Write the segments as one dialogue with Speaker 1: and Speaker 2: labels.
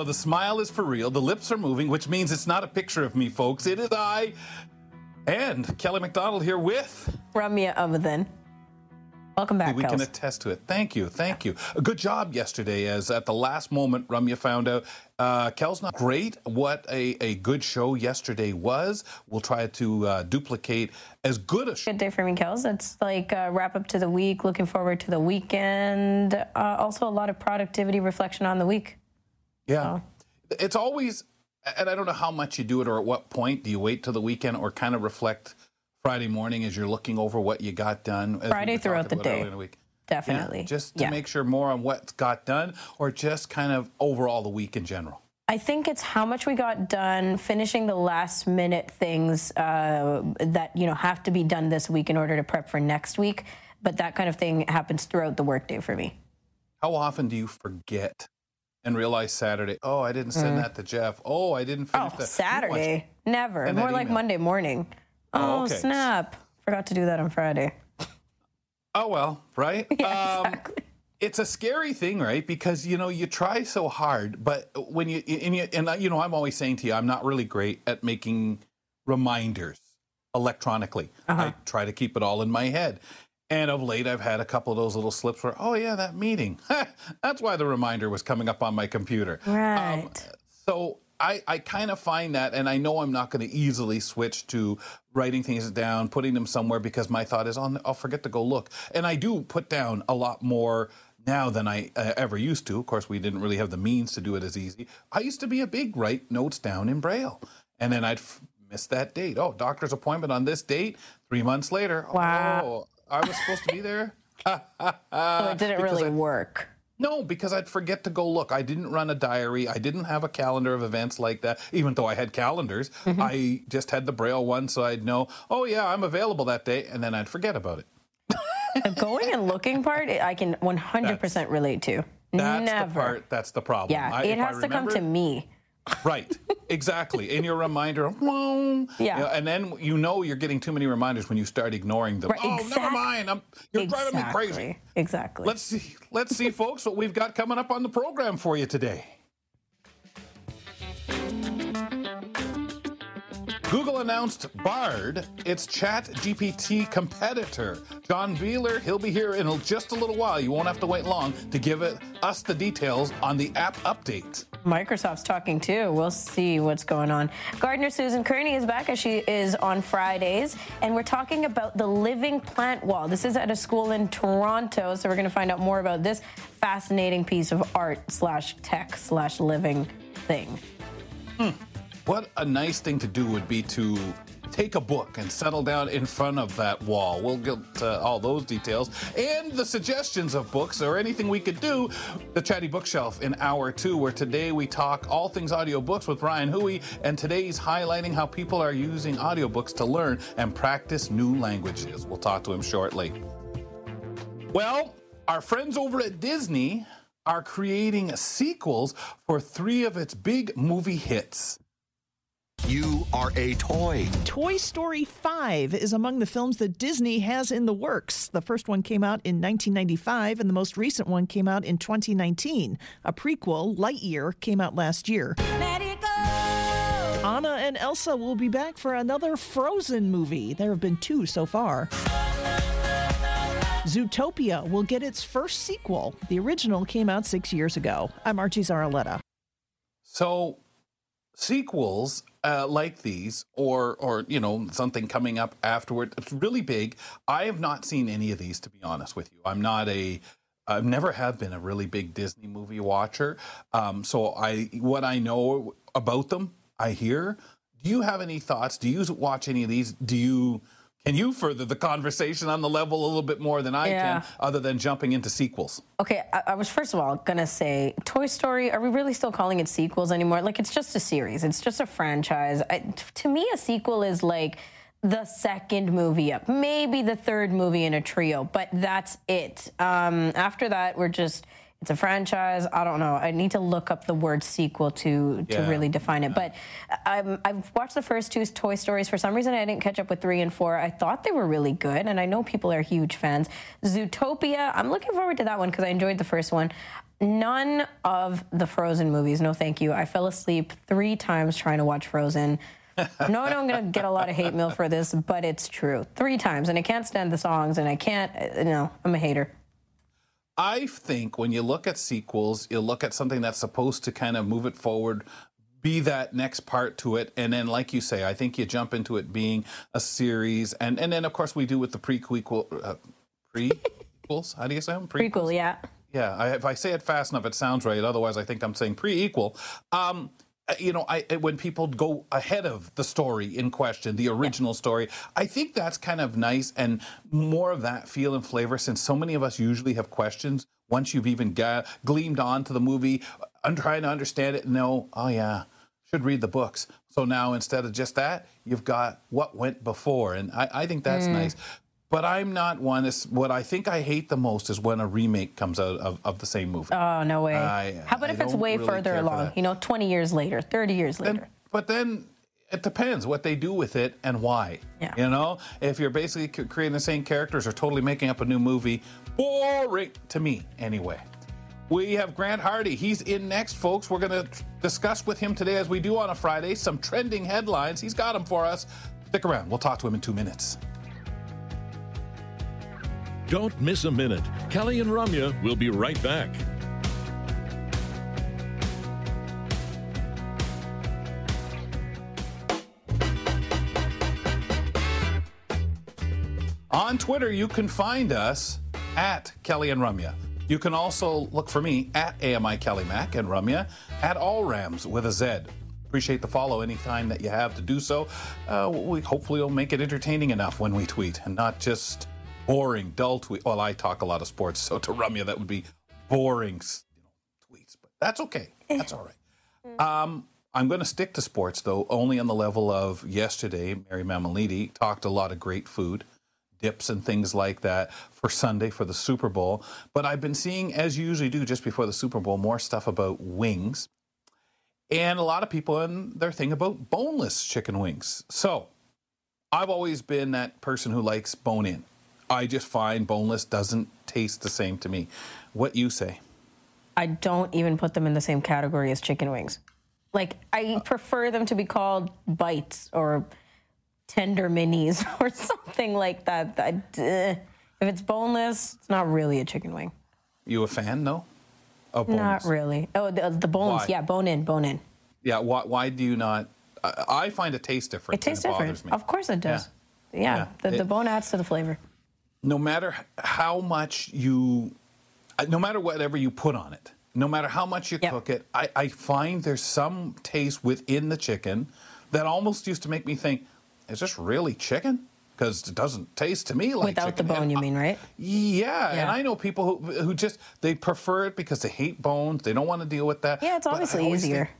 Speaker 1: So the smile is for real, the lips are moving, which means it's not a picture of me, folks. It is I and Kelly McDonald here with.
Speaker 2: Ramya Amuthan. Welcome back,
Speaker 1: We
Speaker 2: Kels.
Speaker 1: can attest to it. Thank you. Thank you. A good job yesterday, as at the last moment, Ramya found out uh, Kel's not great. What a, a good show yesterday was. We'll try to uh, duplicate as good a show.
Speaker 3: Good day for me, Kels. It's like uh, wrap up to the week. Looking forward to the weekend. Uh, also, a lot of productivity reflection on the week.
Speaker 1: Yeah. It's always, and I don't know how much you do it or at what point. Do you wait till the weekend or kind of reflect Friday morning as you're looking over what you got done?
Speaker 3: Friday throughout the day.
Speaker 1: in the week?
Speaker 3: Definitely.
Speaker 1: Yeah, just to
Speaker 3: Yeah.
Speaker 1: make sure more on what got done or just kind of overall the week in general.
Speaker 3: I think it's how much we got done, finishing the last minute things uh, that you know have to be done this week in order to prep for next week. But that kind of thing happens throughout the workday for me.
Speaker 1: How often do you forget and realize Saturday, oh, I didn't send that to Jeff. Oh, I didn't finish
Speaker 3: Mm. Oh,
Speaker 1: that.
Speaker 3: Saturday, never.
Speaker 1: send
Speaker 3: More like
Speaker 1: email.
Speaker 3: Monday morning.
Speaker 1: Oh,
Speaker 3: Oh,
Speaker 1: okay.
Speaker 3: snap! Forgot to do that on Friday.
Speaker 1: Oh, well, right?
Speaker 3: Yeah,
Speaker 1: Um,
Speaker 3: exactly.
Speaker 1: it's a scary thing, right? Because you know you try so hard, but when you and you and you know I'm always saying to you, I'm not really great at making reminders electronically. I try to keep it all in my head. And of late, I've had a couple of those little slips where, oh yeah, that meeting. That's why the reminder was coming up on my computer.
Speaker 3: Right.
Speaker 1: So I, I kind of find that, and I know I'm not going to easily switch to writing things down, putting them somewhere because my thought is, oh, I'll forget to go look. And I do put down a lot more now than I uh, ever used to. Of course, we didn't really have the means to do it as easy. I used to be a big write notes down in Braille, and then I'd f- miss that date. Oh, doctor's appointment on this date. Three months later.
Speaker 3: Wow.
Speaker 1: Oh, I was supposed to be there.
Speaker 3: so it didn't really work.
Speaker 1: No, because I'd forget to go look. I didn't run a diary. I didn't have a calendar of events like that, even though I had calendars.
Speaker 3: Mm-hmm.
Speaker 1: I just had the Braille one, so I'd know, oh, yeah, I'm available that day, and then I'd forget about it.
Speaker 3: The going and looking part, I can 100% relate to.
Speaker 1: That's
Speaker 3: Never.
Speaker 1: the part, that's the problem.
Speaker 3: Yeah,
Speaker 1: I-
Speaker 3: it
Speaker 1: I
Speaker 3: has to come to me.
Speaker 1: Right, exactly. In your reminder, whoa,
Speaker 3: Yeah.
Speaker 1: you know, and then you know you're getting too many reminders when you start ignoring them.
Speaker 3: Right,
Speaker 1: oh, never mind. I'm, you're driving me crazy.
Speaker 3: Exactly. Exactly.
Speaker 1: Let's see, let's see, folks, what we've got coming up on the program for you today. Google announced Bard, its Chat GPT competitor. John Beeler, he'll be here in just a little while. You won't have to wait long to give it, us the details on the app update.
Speaker 3: Microsoft's talking too. We'll see what's going on. Gardener Susan Kearney is back as she is on Fridays, and we're talking about the living plant wall. This is at a school in Toronto, so we're going to find out more about this fascinating piece of art slash tech slash living thing. Hmm.
Speaker 1: What a nice thing to do would be to take a book and settle down in front of that wall. We'll get uh, all those details and the suggestions of books or anything we could do. The Chatty Bookshelf in hour two, where today we talk all things audiobooks with Ryan Huey, and today he's highlighting how people are using audiobooks to learn and practice new languages. We'll talk to him shortly. Well, our friends over at Disney are creating sequels for three of its big movie hits.
Speaker 4: You are a toy.
Speaker 5: Toy Story 5 is among the films that Disney has in the works. The first one came out in 1995, and the most recent one came out in 2019. A prequel, Lightyear, came out last year. Anna and Elsa will be back for another Frozen movie. There have been two so far. Zootopia will get its first sequel. The original came out six years ago. I'm Archie Zaraletta.
Speaker 1: So, sequels uh, like these, or or you know something coming up afterward, it's really big. I have not seen any of these, to be honest with you. I'm not a I've never have been a really big Disney movie watcher. Um, so I what I know about them, I hear. Do you have any thoughts? Do you watch any of these? Do you Can you further the conversation on the level a little bit more than I
Speaker 3: Yeah.
Speaker 1: can, other than jumping into sequels?
Speaker 3: Okay, I, I was first of all gonna say Toy Story. Are we really still calling it sequels anymore? Like it's just a series. It's just a franchise. I, t- to me, a sequel is like the second movie up, maybe the third movie in a trio, but that's it. Um, after that, we're just it's a franchise. I don't know. I need to look up the word sequel to to
Speaker 1: Yeah.
Speaker 3: really define it. But I'm, I've watched the first two Toy Stories. For some reason, I didn't catch up with three and four. I thought they were really good, and I know people are huge fans. Zootopia, I'm looking forward to that one because I enjoyed the first one. None of the Frozen movies, no thank you. I fell asleep three times trying to watch Frozen. no, no, I'm gonna get a lot of hate mail for this, but it's true. Three times, and I can't stand the songs, and I can't. uh, No, I'm a hater.
Speaker 1: I think when you look at sequels, you look at something that's supposed to kind of move it forward, be that next part to it, and then, like you say, I think you jump into it being a series, and and then of course we do with the prequel, uh, prequels. How do you say them? Pre-
Speaker 3: Prequel, yeah.
Speaker 1: yeah, I, if I say it fast enough, it sounds right. Otherwise, I think I'm saying pre-equal. Um, Uh, you know, I when people go ahead of the story in question, the original story, I think that's kind of nice and more of that feel and flavor. Since so many of us usually have questions once you've even ga- gleamed onto the movie, uh, I'm trying to understand it. No, know, oh yeah, should read the books. So now instead of just that, you've got what went before, and I, I think that's mm. nice. But I'm not one. It's, what I think I hate the most is when a remake comes out of, of the same movie.
Speaker 3: Oh no way.
Speaker 1: I-
Speaker 3: How about
Speaker 1: I
Speaker 3: if it's way
Speaker 1: really
Speaker 3: further along? You know, 20 years later, 30 years later.
Speaker 1: And- but then it depends what they do with it and why.
Speaker 3: Yeah.
Speaker 1: You know, if you're basically creating the same characters or totally making up a new movie, boring to me anyway. We have Grant Hardy. He's in next, folks. We're going to discuss with him today, as we do on a Friday, some trending headlines. He's got them for us. Stick around. We'll talk to him in two minutes.
Speaker 6: Don't miss a minute. Kelly and Ramya will be right back.
Speaker 1: On Twitter, you can find us at Kelly and Ramya. You can also look for me at AMI Kelly Mac and Ramya at All Rams with a Z. Appreciate the follow anytime that you have to do so. Uh, we hopefully will make it entertaining enough when we tweet and not just boring, dull tweet. Well, I talk a lot of sports, so to Ramya that would be boring you know, tweets, but that's okay. That's all right. Um, I'm going to stick to sports though, only on the level of yesterday. Mary Mamalidi talked a lot of great food, dips and things like that for Sunday for the Super Bowl. But I've been seeing, as you usually do just before the Super Bowl, more stuff about wings. And a lot of people and their thing about boneless chicken wings. So I've always been that person who likes bone in. I just find boneless doesn't taste the same to me. What you say?
Speaker 3: I don't even put them in the same category as chicken wings. Like I prefer them to be called bites or tender minis or something like that. I, uh, if it's boneless, it's not really a chicken wing.
Speaker 1: You a fan, no? Of
Speaker 3: Not really. Oh, the, the bones.
Speaker 1: Why?
Speaker 3: Yeah, bone in, bone in.
Speaker 1: Yeah. Why, why do you not? I, I find it tastes different.
Speaker 3: It tastes
Speaker 1: and
Speaker 3: different.
Speaker 1: me.
Speaker 3: Of course it does. Yeah,
Speaker 1: Yeah.
Speaker 3: The, the
Speaker 1: It-
Speaker 3: bone adds to the flavor.
Speaker 1: No matter how much you, no matter whatever you put on it, no matter how much you
Speaker 3: Yep.
Speaker 1: cook it, I, I find there's some taste within the chicken that almost used to make me think, is this really chicken? Because it doesn't taste to me like
Speaker 3: Without the bone,
Speaker 1: And
Speaker 3: you
Speaker 1: I-
Speaker 3: mean, right?
Speaker 1: Yeah, and I know people who who just they prefer it because they hate bones. They don't want to deal with that.
Speaker 3: Yeah, it's obviously
Speaker 1: always think-
Speaker 3: easier.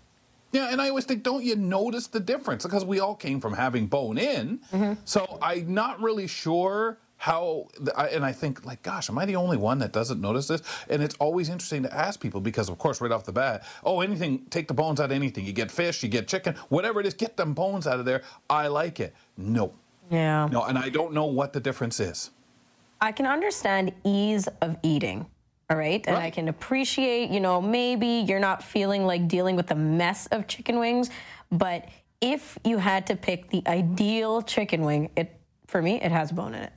Speaker 1: yeah, and I always think, don't you notice the difference? Because we all came from having bone in.
Speaker 3: Mm-hmm.
Speaker 1: So I'm not really sure how, and I think, like, gosh, am I the only one that doesn't notice this? And it's always interesting to ask people because, of course, right off the bat, oh, anything, take the bones out of anything. You get fish, you get chicken, whatever it is, get them bones out of there. I like it. No.
Speaker 3: Yeah.
Speaker 1: No, and I don't know what the difference is.
Speaker 3: I can understand ease of eating. All right. And I can appreciate, you know, maybe you're not feeling like dealing with the mess of chicken wings. But if you had to pick the ideal chicken wing, it for me, it has bone in it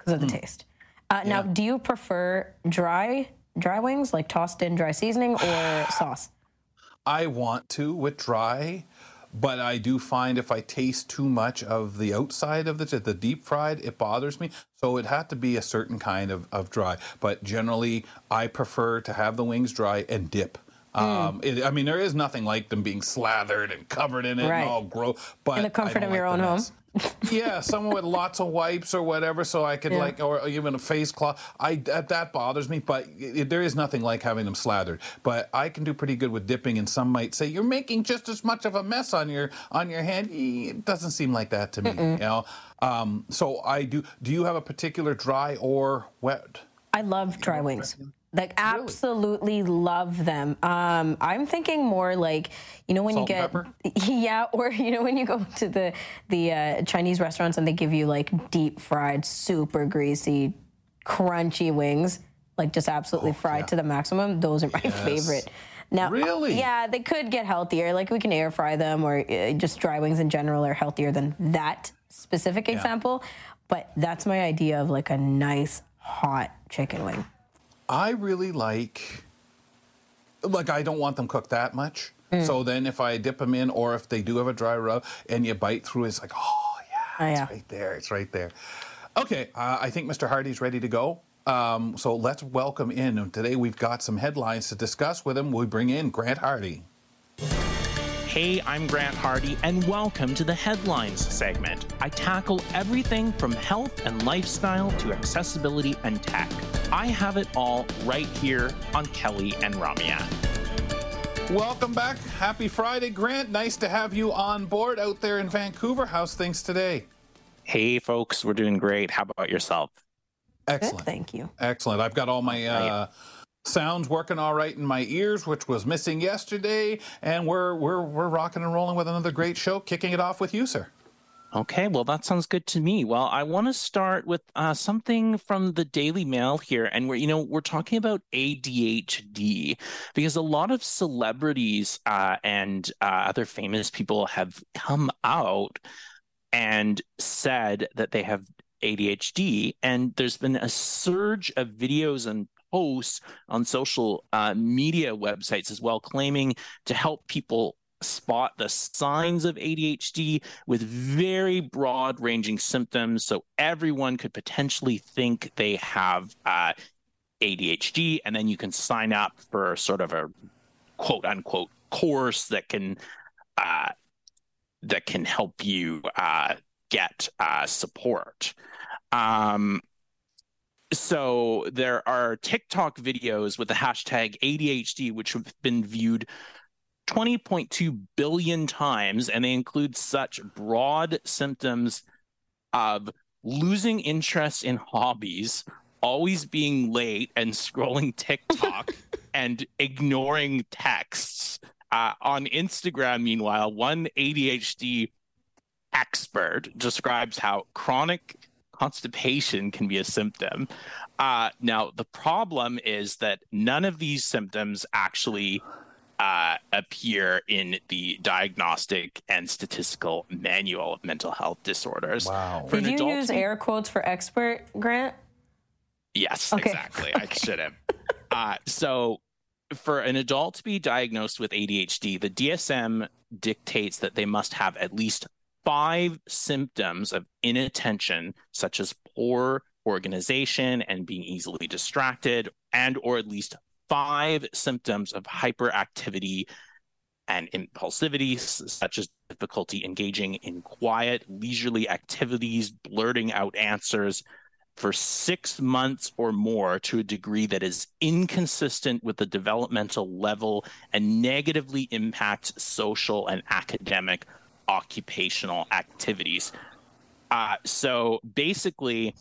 Speaker 3: because of the taste. Uh, Now, do you prefer dry dry wings, like tossed in dry seasoning or sauce?
Speaker 1: I want to with dry, but I do find if I taste too much of the outside of the the deep fried, it bothers me. So it had to be a certain kind of, of dry. But generally, I prefer to have the wings dry and dip. Um, it, I mean, there is nothing like them being slathered and covered in it
Speaker 3: Right.
Speaker 1: and all gross. But
Speaker 3: In the
Speaker 1: I
Speaker 3: comfort
Speaker 1: don't
Speaker 3: of your own
Speaker 1: the
Speaker 3: home.
Speaker 1: mess. Yeah, someone with lots of wipes or whatever, so I could
Speaker 3: Yeah.
Speaker 1: like, or even a face cloth. I that, that bothers me, but it, there is nothing like having them slathered. But I can do pretty good with dipping, and some might say you're making just as much of a mess on your on your hand. It doesn't seem like that to me, you know. Um, so I do. Do you have a particular dry or wet?
Speaker 3: I love dry wings. Like absolutely love them. Um, I'm thinking more like you know when
Speaker 1: Salt
Speaker 3: you get yeah, or you know when you go to the the uh, Chinese restaurants and they give you like deep fried, super greasy, crunchy wings, like just absolutely fried to the maximum. Those are my favorite. Now,
Speaker 1: Really?
Speaker 3: yeah, they could get healthier. Like we can air fry them, or uh, just dry wings in general are healthier than that specific example. But that's my idea of like a nice hot chicken wing.
Speaker 1: I really like, like I don't want them cooked that much.
Speaker 3: Mm.
Speaker 1: So then if I dip them in, or if they do have a dry rub, and you bite through, it's like, oh yeah,
Speaker 3: Oh,
Speaker 1: it's
Speaker 3: yeah.
Speaker 1: right there, it's right there. Okay, uh, I think Mr. Hardy's ready to go. Um, so let's welcome in. Today we've got some headlines to discuss with him. We bring in Grant Hardy.
Speaker 7: Hey, I'm Grant Hardy, and welcome to the Headlines segment. I tackle everything from health and lifestyle to accessibility and tech. I have it all right here on Kelly and Ramya.
Speaker 1: Welcome back. Happy Friday, Grant. Nice to have you on board out there in Vancouver. How's things today?
Speaker 7: Hey, folks, we're doing great. How about yourself?
Speaker 1: Excellent.
Speaker 3: Thank you.
Speaker 1: Excellent. I've got all my uh, sounds working all right in my ears, which was missing yesterday, and we're we're we're rocking and rolling with another great show. Kicking it off with you, sir.
Speaker 7: Okay, well, that sounds good to me. Well, I want to start with uh, something from the Daily Mail here, and we're you know we're talking about ADHD because a lot of celebrities uh, and uh, other famous people have come out and said that they have ADHD, and there's been a surge of videos and posts on social uh, media websites as well, claiming to help people spot the signs of ADHD with very broad ranging symptoms. So everyone could potentially think they have uh, ADHD, and then you can sign up for sort of a quote unquote course that can uh, that can help you uh, get uh, support. Um, so there are TikTok videos with the hashtag ADHD, which have been viewed 20.2 billion times, and they include such broad symptoms of losing interest in hobbies, always being late and scrolling TikTok, and ignoring texts. Uh, on Instagram, meanwhile, one ADHD expert describes how chronic constipation can be a symptom. Uh, now, the problem is that none of these symptoms actually uh, appear in the diagnostic and statistical manual of mental health disorders.
Speaker 1: Wow.
Speaker 7: For
Speaker 3: Did you
Speaker 7: adult
Speaker 3: use
Speaker 7: to
Speaker 3: air quotes for expert, Grant?
Speaker 7: Yes,
Speaker 3: Okay.
Speaker 7: exactly. I should have. uh, so, for an adult to be diagnosed with ADHD, the DSM dictates that they must have at least five symptoms of inattention, such as poor organization and being easily distracted, and or at least five symptoms of hyperactivity and impulsivity, such as difficulty engaging in quiet, leisurely activities, blurting out answers, for six months or more to a degree that is inconsistent with the developmental level and negatively impacts social and academic occupational activities. Uh, so basically,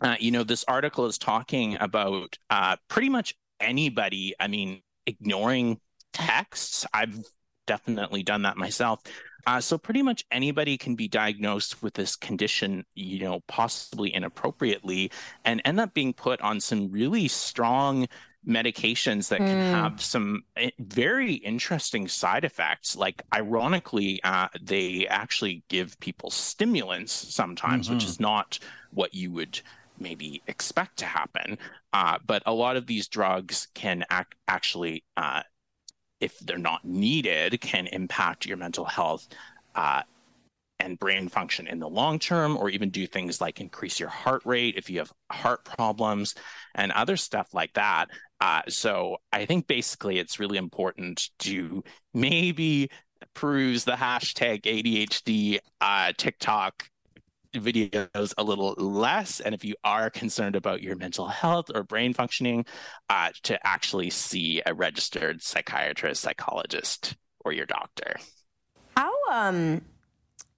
Speaker 7: uh, you know, this article is talking about uh, pretty much anybody. I mean, ignoring texts. I've definitely done that myself. Uh, so pretty much anybody can be diagnosed with this condition, you know, possibly inappropriately, and end up being put on some really strong medications that can have some eh, very interesting side effects. Like, ironically, uh, they actually give people stimulants sometimes, which is not what you would maybe expect to happen. Uh, but a lot of these drugs can ac- actually uh, if they're not needed, can impact your mental health uh, and brain function in the long term, or even do things like increase your heart rate if you have heart problems and other stuff like that. Uh, so I think basically it's really important to maybe peruse the hashtag ADHD uh, TikTok videos a little less. And if you are concerned about your mental health or brain functioning, uh, to actually see a registered psychiatrist, psychologist, or your doctor.
Speaker 3: How um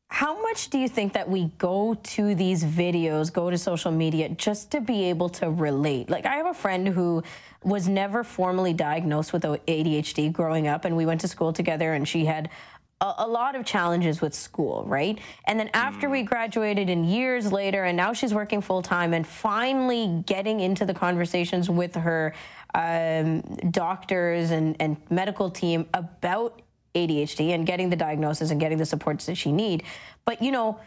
Speaker 3: how much do you think that we go to these videos, go to social media just to be able to relate? Like I have a friend who was never formally diagnosed with ADHD growing up and we went to school together and she had a, a lot of challenges with school, right? And then after we graduated and years later and now she's working full time and finally getting into the conversations with her um, doctors and, and medical team about ADHD and getting the diagnosis and getting the supports that she need. But you know,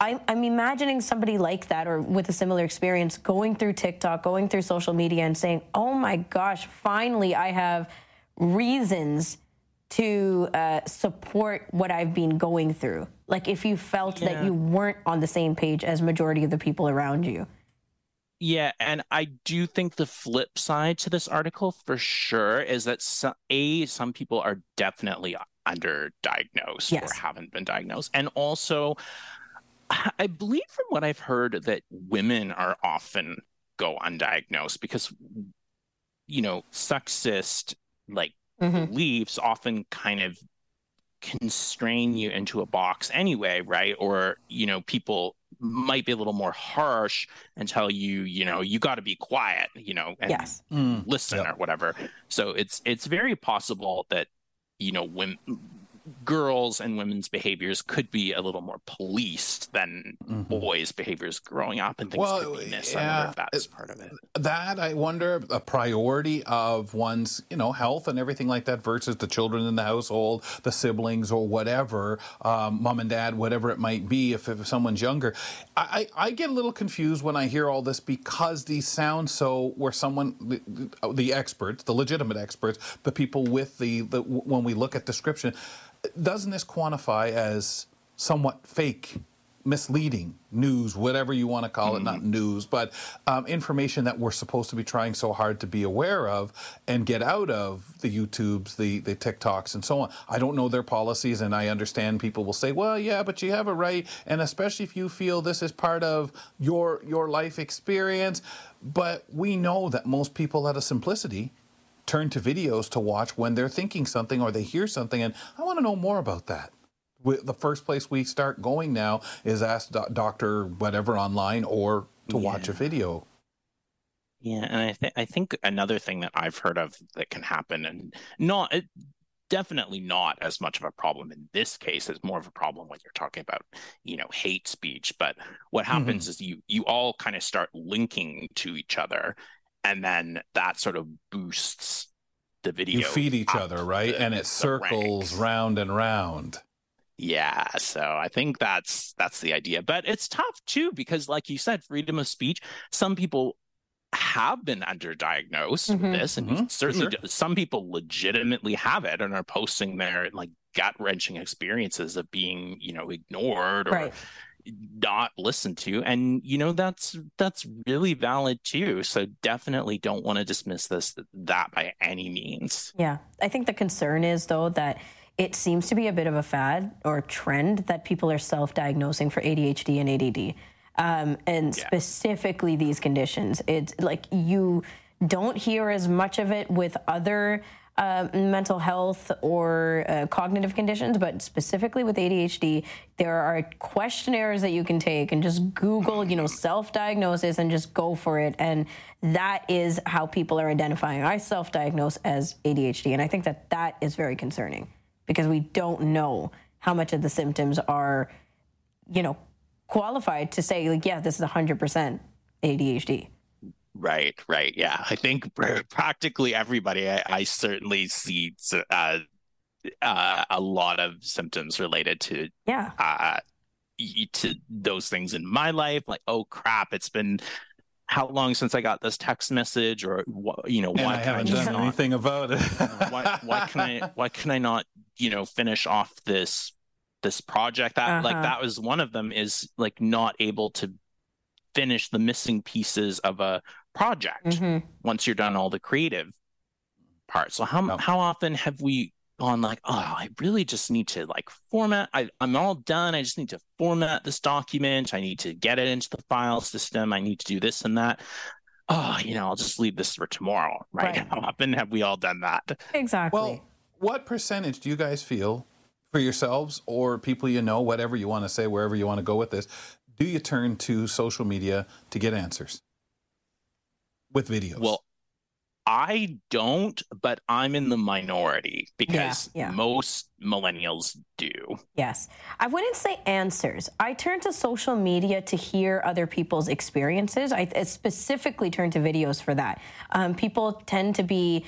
Speaker 3: I'm, I'm imagining somebody like that or with a similar experience going through TikTok, going through social media, and saying, "Oh my gosh, finally I have reasons." to uh, support what I've been going through. Like if you felt yeah. that you weren't on the same page as majority of the people around you.
Speaker 7: Yeah, and I do think the flip side to this article for sure is that some, a some people are definitely underdiagnosed yes. or haven't been diagnosed, and also I believe from what I've heard that women are often go undiagnosed because you know sexist like mm-hmm. beliefs often kind of constrain you into a box anyway, right? Or, you know, people might be a little more harsh and tell you, you know, you got to be quiet, you know, and
Speaker 3: yes.
Speaker 7: Mm. listen yep. or whatever. So it's it's very possible that you know when girls and women's behaviors could be a little more policed than mm-hmm. boys' behaviors growing up and things well, could be missed. Yeah, I wonder if that's part of it.
Speaker 1: That I wonder a priority of one's, you know, health and everything like that versus the children in the household, the siblings or whatever, um, mom and dad, whatever it might be, if, if someone's younger. I, I get a little confused when I hear all this because these sound so where someone, the, the experts, the legitimate experts, the people with the, the when we look at description, doesn't this quantify as somewhat fake misleading news, whatever you want to call mm-hmm. it, not news, but um, information that we're supposed to be trying so hard to be aware of and get out of the YouTubes, the, the TikToks, and so on. I don't know their policies, and I understand people will say, well, yeah, but you have a right, and especially if you feel this is part of your, your life experience. But we know that most people out of simplicity turn to videos to watch when they're thinking something or they hear something. And I want to know more about that. The first place we start going now is ask doctor whatever online or to yeah. watch a video.
Speaker 7: Yeah, and I think I think another thing that I've heard of that can happen, and not it, definitely not as much of a problem in this case. It's more of a problem when you're talking about you know hate speech. But what happens mm-hmm. is you you all kind of start linking to each other, and then that sort of boosts the video.
Speaker 1: You feed each other, right? The, and it circles ranks. round and round.
Speaker 7: Yeah, so I think that's that's the idea. But it's tough too because like you said, freedom of speech, some people have been underdiagnosed mm-hmm. with this and mm-hmm. certainly sure. some people legitimately have it and are posting their like gut-wrenching experiences of being, you know, ignored or right not listened to and you know that's that's really valid too. So definitely don't want to dismiss this that by any means.
Speaker 3: Yeah. I think the concern is though that it seems to be a bit of a fad or trend that people are self-diagnosing for adhd and add um, and yeah. specifically these conditions. It's like you don't hear as much of it with other uh, mental health or uh, cognitive conditions, but specifically with ADHD, there are questionnaires that you can take and just Google, you know, self-diagnosis and just go for it. And that is how people are identifying. I self-diagnose as ADHD, and I think that that is very concerning because we don't know how much of the symptoms are, you know, qualified to say like, yeah, this is 100% ADHD.
Speaker 7: Right, right. Yeah. I think practically everybody, I, I certainly see uh, uh, a lot of symptoms related to
Speaker 3: yeah uh,
Speaker 7: to those things in my life. Like, oh crap, it's been how long since I got this text message, or you know,
Speaker 1: why I haven't I done not, anything about it?
Speaker 7: why, why can I? Why can I not? You know, finish off this this project that like
Speaker 3: Uh-huh.
Speaker 7: that was one of them is like not able to finish the missing pieces of a project
Speaker 3: Mhm.
Speaker 7: once you're done all the creative part. So how
Speaker 1: No.
Speaker 7: how often have we gone like, oh, I really just need to like format. I, I'm all done. I just need to format this document. I need to get it into the file system. I need to do this and that. Oh, you know, I'll just leave this for tomorrow. Right?
Speaker 3: Right.
Speaker 7: How often have we all done that?
Speaker 3: Exactly.
Speaker 1: Well, what percentage do you guys feel for yourselves or people you know, whatever you want to say, wherever you want to go with this, do you turn to social media to get answers with videos?
Speaker 7: Well, I don't, but I'm in the minority because
Speaker 3: yeah.
Speaker 7: most millennials do.
Speaker 3: Yes. I wouldn't say answers. I turn to social media to hear other people's experiences. I I specifically turn to videos for that. Um, people tend to be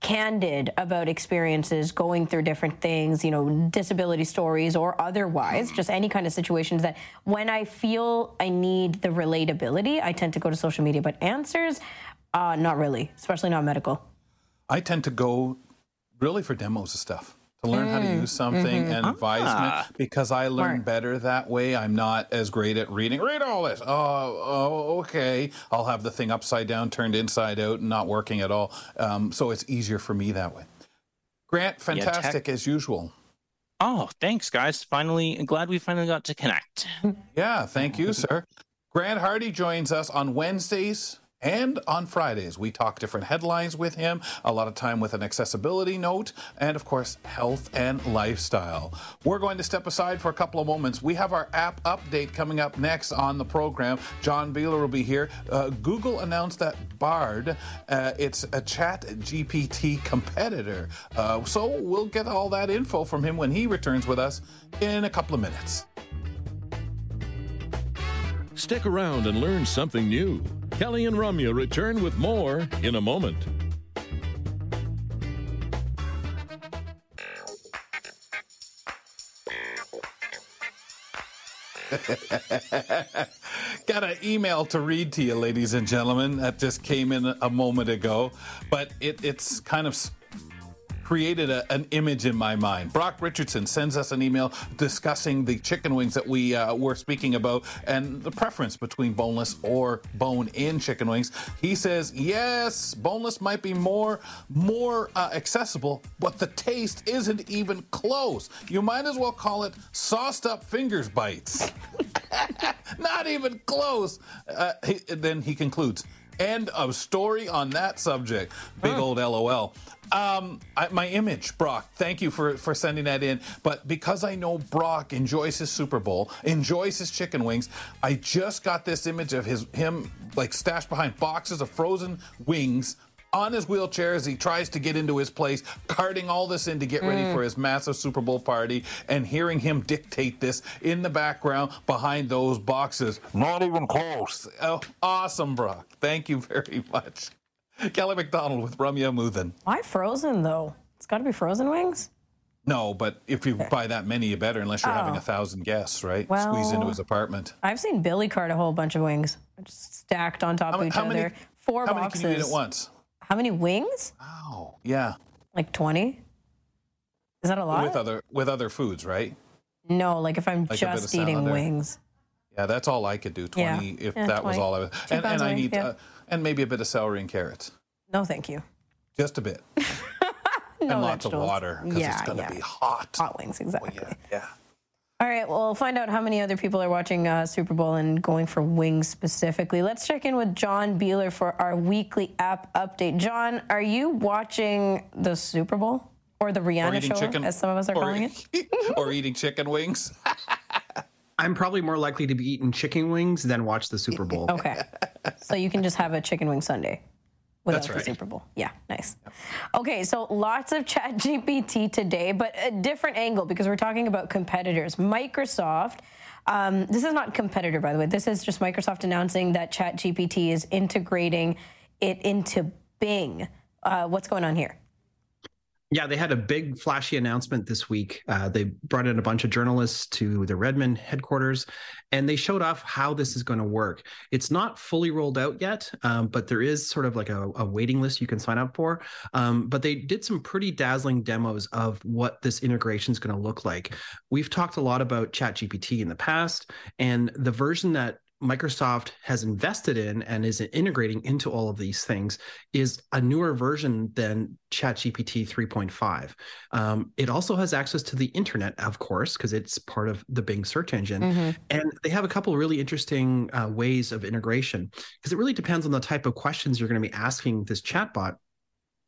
Speaker 3: candid about experiences going through different things, you know, disability stories or otherwise, just any kind of situations that when I feel I need the relatability, I tend to go to social media. But answers, uh, not really, especially not medical.
Speaker 1: I tend to go really for demos of stuff to learn how to use something and advisement
Speaker 7: Ah.
Speaker 1: because I learn
Speaker 3: Smart.
Speaker 1: better that way. I'm not as great at reading. Read all this. Oh, oh, okay. I'll have the thing upside down, turned inside out, and not working at all. Um, so it's easier for me that way. Grant,
Speaker 7: tech-
Speaker 1: fantastic as usual.
Speaker 7: Oh, thanks, guys. Finally, glad we finally got to connect.
Speaker 1: Yeah, thank you, sir. Grant Hardy joins us on Wednesdays and on Fridays. We talk different headlines with him, a lot of time with an accessibility note, and of course, health and lifestyle. We're going to step aside for a couple of moments. We have our app update coming up next on the program. John Beeler will be here. Uh, Google announced that Bard, uh, it's a chat GPT competitor. Uh, so we'll get all that info from him when he returns with us in a couple of minutes.
Speaker 6: Stick around and learn something new. Kelly and Ramya return with more in a moment.
Speaker 1: Got an email to read to you, ladies and gentlemen, that just came in a moment ago, but it, it's kind of created a, an image in my mind. Brock Richardson sends us an email discussing the chicken wings that we uh, were speaking about and the preference between boneless or bone-in chicken wings. He says, yes, boneless might be more more uh, accessible, but the taste isn't even close. You might as well call it sauced up fingers bites. Not even close. Uh, he, then he concludes. End of story on that subject. Big old LOL. Um, I, my image, Brock. Thank you for for sending that in. But because I know Brock enjoys his Super Bowl, enjoys his chicken wings, I just got this image of his him like stashed behind boxes of frozen wings on his wheelchair as he tries to get into his place, carting all this in to get ready mm. for his massive Super Bowl party, and hearing him dictate this in the background behind those boxes. Not even close. Oh, awesome, Brock. Thank you very much. Kelly McDonald with Ramya Amuthan.
Speaker 3: Why frozen though? It's got to be frozen wings.
Speaker 1: No, but if you buy that many, you better, unless you're oh. having
Speaker 3: Oh.
Speaker 1: a thousand guests, right? Squeeze into his apartment.
Speaker 3: I've seen Billy cart a whole bunch of wings, just stacked on top
Speaker 1: How,
Speaker 3: of
Speaker 1: ma-
Speaker 3: each
Speaker 1: how
Speaker 3: other.
Speaker 1: many?
Speaker 3: Four
Speaker 1: how
Speaker 3: boxes.
Speaker 1: many can you eat at once?
Speaker 3: How many wings?
Speaker 1: Oh, yeah.
Speaker 3: Like twenty? Is that a lot?
Speaker 1: With other with other foods, right?
Speaker 3: no, like if I'm
Speaker 1: Like a bit of
Speaker 3: just eating wings.
Speaker 1: Yeah, that's all I could do.
Speaker 3: Yeah.
Speaker 1: Twenty, if
Speaker 3: Yeah,
Speaker 1: that was all I was.
Speaker 3: Two
Speaker 1: And, and I need,
Speaker 3: yeah.
Speaker 1: uh, and maybe a bit of celery and carrots,
Speaker 3: No, thank you.
Speaker 1: just a bit,
Speaker 3: No
Speaker 1: and lots of water because
Speaker 3: yeah,
Speaker 1: it's going to
Speaker 3: yeah.
Speaker 1: be hot.
Speaker 3: Hot wings, exactly.
Speaker 1: Yeah, yeah.
Speaker 3: All right, well, we'll find out how many other people are watching uh, Super Bowl and going for wings specifically. Let's check in with John Beeler for our weekly app update. John, are you watching the Super Bowl or the
Speaker 1: Or
Speaker 3: Rihanna
Speaker 1: eating
Speaker 3: show,
Speaker 1: chicken,
Speaker 3: as some of us are
Speaker 1: or,
Speaker 3: calling it?
Speaker 1: or eating chicken wings.
Speaker 8: I'm probably more likely to be eating chicken wings than watch the Super Bowl.
Speaker 3: Okay, so you can just have a chicken wing Sunday without
Speaker 8: That's
Speaker 3: the
Speaker 8: right.
Speaker 3: Super Bowl. Yeah, nice. Okay, so lots of Chat GPT today, but a different angle because we're talking about competitors. Microsoft. Um, this is not competitor, by the way. This is just Microsoft announcing that Chat GPT is integrating it into Bing. Uh, what's going on here?
Speaker 8: Yeah, they had a big flashy announcement this week. Uh, they brought in a bunch of journalists to the Redmond headquarters, and they showed off how this is going to work. It's not fully rolled out yet, um, but there is sort of like a, a, waiting list you can sign up for. Um, but they did some pretty dazzling demos of what this integration is going to look like. We've talked a lot about ChatGPT in the past, and the version that Microsoft has invested in and is integrating into all of these things is a newer version than ChatGPT 3.5. Um, it also has access to the internet, of course, because it's part of the Bing search engine. Mm-hmm. And they have a couple of really interesting uh, ways of integration because it really depends on the type of questions you're going to be asking this chatbot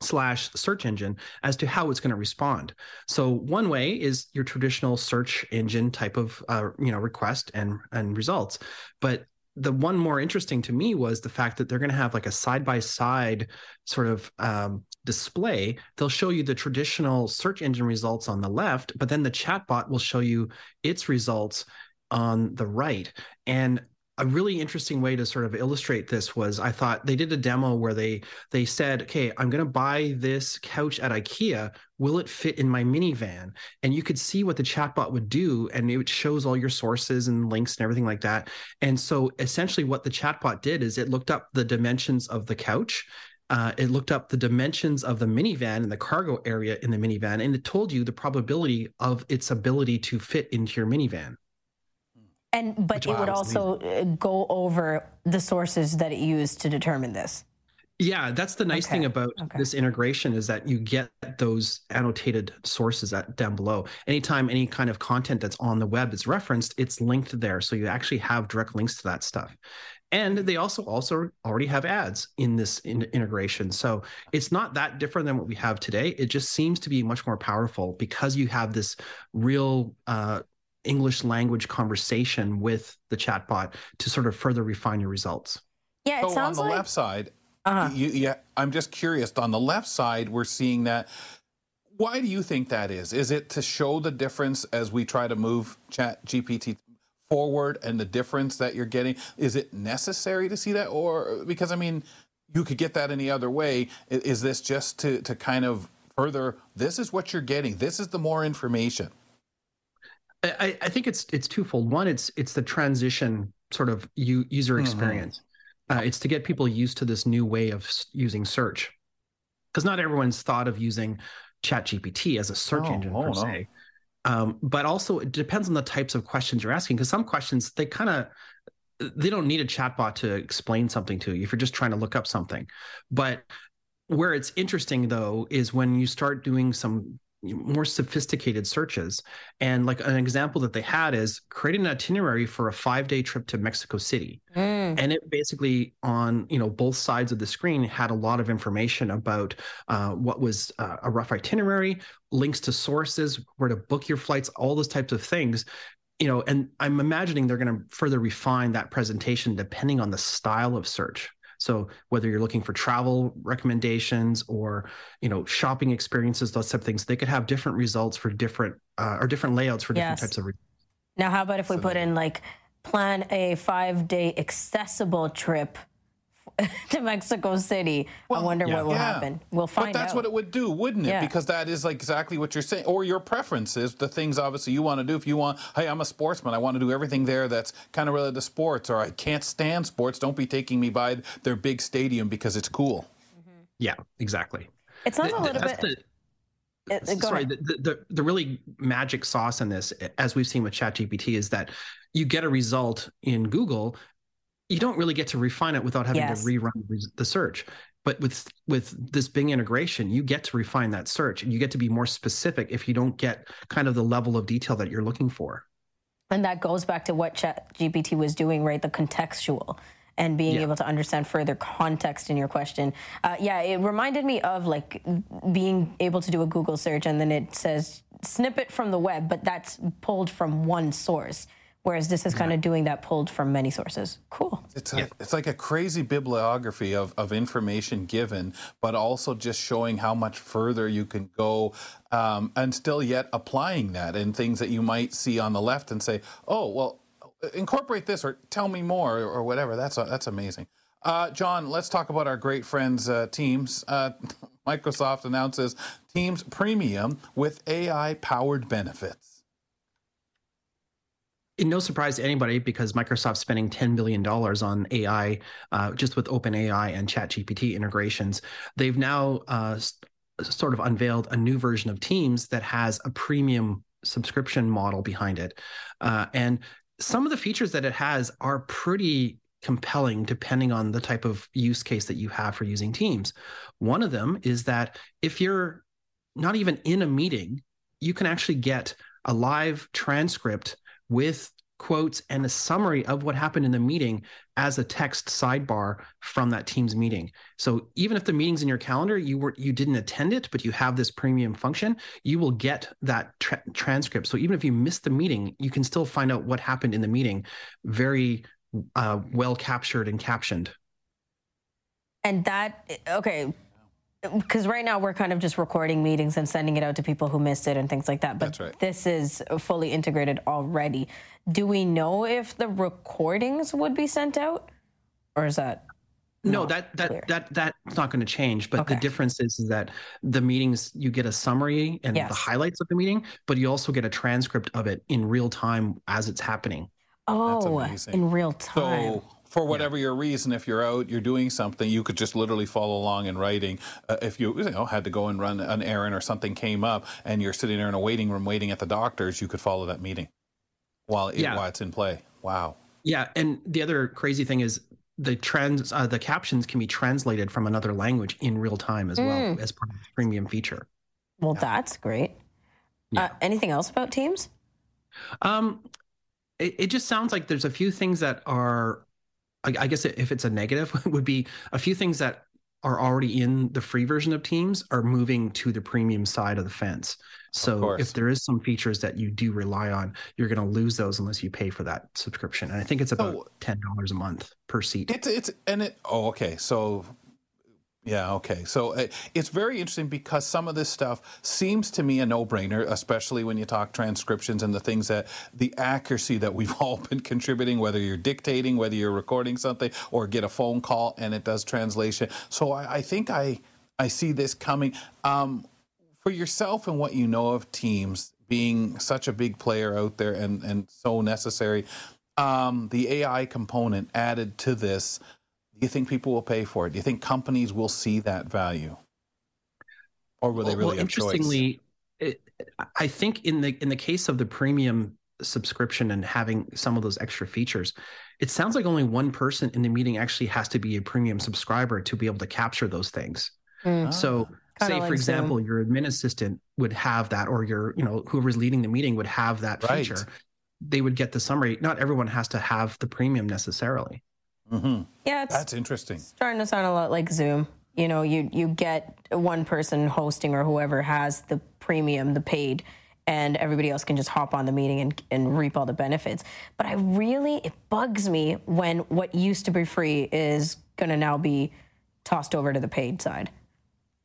Speaker 8: slash search engine as to how it's going to respond. So one way is your traditional search engine type of uh, you know request and and results, but the one more interesting to me was the fact that they're going to have like a side by side sort of um, display. They'll show you the traditional search engine results on the left, but then the chatbot will show you its results on the right. And a really interesting way to sort of illustrate this was I thought they did a demo where they they said, "Okay, I'm going to buy this couch at IKEA. Will it fit in my minivan?" And you could see what the chatbot would do, and it shows all your sources and links and everything like that. And so essentially, what the chatbot did is it looked up the dimensions of the couch. Uh, it looked up the dimensions of the minivan and the cargo area in the minivan, and it told you the probability of its ability to fit into your minivan.
Speaker 3: And but it would also uh, go over the sources that it used to determine this.
Speaker 8: Yeah, that's the nice okay. thing about okay. this integration is that you get those annotated sources at down below. Anytime any kind of content that's on the web is referenced, it's linked there, so you actually have direct links to that stuff. And they also also already have ads in this in integration, so it's not that different than what we have today. It just seems to be much more powerful because you have this real uh, English language conversation with the chatbot to sort of further refine your results.
Speaker 3: Yeah, it
Speaker 1: so
Speaker 3: sounds
Speaker 1: on the
Speaker 3: like...
Speaker 1: left side, uh-huh. you, yeah, I'm just curious. On the left side, we're seeing that. Why do you think that is? Is it to show the difference as we try to move Chat GPT forward and the difference that you're getting? Is it necessary to see that, or because I mean, you could get that any other way? Is this just to to kind of further? This is what you're getting. This is the more information.
Speaker 8: I, I think it's it's twofold. One, it's it's the transition sort of user mm-hmm. experience. Mm-hmm. Uh, it's to get people used to this new way of using search, because not everyone's thought of using ChatGPT as a search oh, engine oh, per no. se. Um, but also, it depends on the types of questions you're asking. Because some questions they kind of they don't need a chatbot to explain something to you if you're just trying to look up something. But where it's interesting though is when you start doing some more sophisticated searches. And like an example that they had is creating an itinerary for a five day trip to Mexico City. Mm. And it basically on, you know, both sides of the screen had a lot of information about uh, what was uh, a rough itinerary, links to sources, where to book your flights, all those types of things. You know, and I'm imagining they're going to further refine that presentation depending on the style of search. So whether you're looking for travel recommendations or you know shopping experiences, those type of things, they could have different results for different uh, or different layouts for different yes. types of. Re-
Speaker 3: now, how about if we so, put in like plan a five day accessible trip to Mexico City. Well, I wonder yeah. what will yeah. happen. We'll find out.
Speaker 1: But that's
Speaker 3: out.
Speaker 1: what it would do, wouldn't it? Yeah. Because that is like exactly what you're saying. Or your preferences, the things obviously you want to do. If you want, hey, I'm a sportsman, I want to do everything there that's kind of related to sports, or I can't stand sports, don't be taking me by their big stadium because it's cool.
Speaker 8: Mm-hmm. Yeah, exactly.
Speaker 3: It sounds a little bit. The,
Speaker 8: it, sorry, the, the, the really magic sauce in this, as we've seen with ChatGPT, is that you get a result in Google you don't really get to refine it without having yes. to rerun the search. But with with this bing integration you get to refine that search. And you get to be more specific if you don't get kind of the level of detail that you're looking for.
Speaker 3: And that goes back to what chat gpt was doing right? The contextual and being yeah. able to understand further context in your question. Uh, yeah it reminded me of like being able to do a google search and then it says snippet from the web but that's pulled from one source Whereas this is kind of doing that pulled from many sources. Cool.
Speaker 1: It's, a, yeah. it's like a crazy bibliography of, of information given, but also just showing how much further you can go um, and still yet applying that in things that you might see on the left and say, oh, well, incorporate this or tell me more or whatever. That's, a, that's amazing. Uh, John, let's talk about our great friends, uh, Teams. Uh, Microsoft announces Teams Premium with AI powered benefits.
Speaker 8: No surprise to anybody because Microsoft's spending $10 billion on AI uh, just with OpenAI and ChatGPT integrations. They've now uh, sort of unveiled a new version of Teams that has a premium subscription model behind it. Uh, and some of the features that it has are pretty compelling depending on the type of use case that you have for using Teams. One of them is that if you're not even in a meeting, you can actually get a live transcript with quotes and a summary of what happened in the meeting as a text sidebar from that team's meeting. So even if the meeting's in your calendar, you were you didn't attend it, but you have this premium function, you will get that tra- transcript. So even if you missed the meeting, you can still find out what happened in the meeting very uh, well captured and captioned.
Speaker 3: And that okay, because right now we're kind of just recording meetings and sending it out to people who missed it and things like that. But
Speaker 1: right.
Speaker 3: this is fully integrated already. Do we know if the recordings would be sent out, or is that?
Speaker 8: No, that that
Speaker 3: clear?
Speaker 8: that that's not going to change. But
Speaker 3: Okay.
Speaker 8: the difference is, is that the meetings you get a summary and
Speaker 3: Yes.
Speaker 8: the highlights of the meeting, but you also get a transcript of it in real time as it's happening.
Speaker 3: Oh,
Speaker 1: amazing.
Speaker 3: in real time.
Speaker 1: So, for whatever your reason, if you're out, you're doing something, you could just literally follow along in writing. Uh, if you, you know, had to go and run an errand or something came up, and you're sitting there in a waiting room waiting at the doctor's, you could follow that meeting while it,
Speaker 8: Yeah.
Speaker 1: while it's in play. Wow.
Speaker 8: Yeah, and the other crazy thing is the trans uh, the captions can be translated from another language in real time as well
Speaker 3: Mm.
Speaker 8: as part of the premium feature.
Speaker 3: well, that's great. Uh, anything else about Teams?
Speaker 8: Um, it, it just sounds like there's a few things that are, I, I guess if it's a negative, would be a few things that are already in the free version of Teams are moving to the premium side of the fence. So if there is some features that you do rely on, you're going to lose those unless you pay for that subscription. And I think it's about
Speaker 1: So-
Speaker 8: ten dollars a month per seat.
Speaker 1: It's it's and it. Oh, okay. So, yeah, okay. So uh, it's very interesting because some of this stuff seems to me a no-brainer, especially when you talk transcriptions and the things that the accuracy that we've all been contributing, whether you're dictating, whether you're recording something, or get a phone call and it does translation. So I, I think I I see this coming. Um, for yourself and what you know of Teams being such a big player out there and and so necessary, um, the AI component added to this, do you think people will pay for it? Do you think companies will see that value, or will they
Speaker 8: Well,
Speaker 1: really have choice?
Speaker 8: interestingly, it, I think in the in the case of the premium subscription and having some of those extra features, it sounds like only one person in the meeting actually has to be a premium subscriber to be able to capture those things.
Speaker 3: Mm.
Speaker 8: So,
Speaker 3: Kinda
Speaker 8: say
Speaker 3: like
Speaker 8: for example,
Speaker 3: Zoom.
Speaker 8: your admin assistant would have that, or your you know whoever's leading the meeting would have that
Speaker 1: Right.
Speaker 8: feature. They would get the summary. Not everyone has to have the premium necessarily.
Speaker 1: Hmm
Speaker 3: Yeah, it's
Speaker 1: That's interesting.
Speaker 3: starting to sound a lot like Zoom. You know, you you get one person hosting or whoever has the premium, the paid, and everybody else can just hop on the meeting and, and reap all the benefits. But I really it bugs me when what used to be free is going to now be tossed over to the paid side.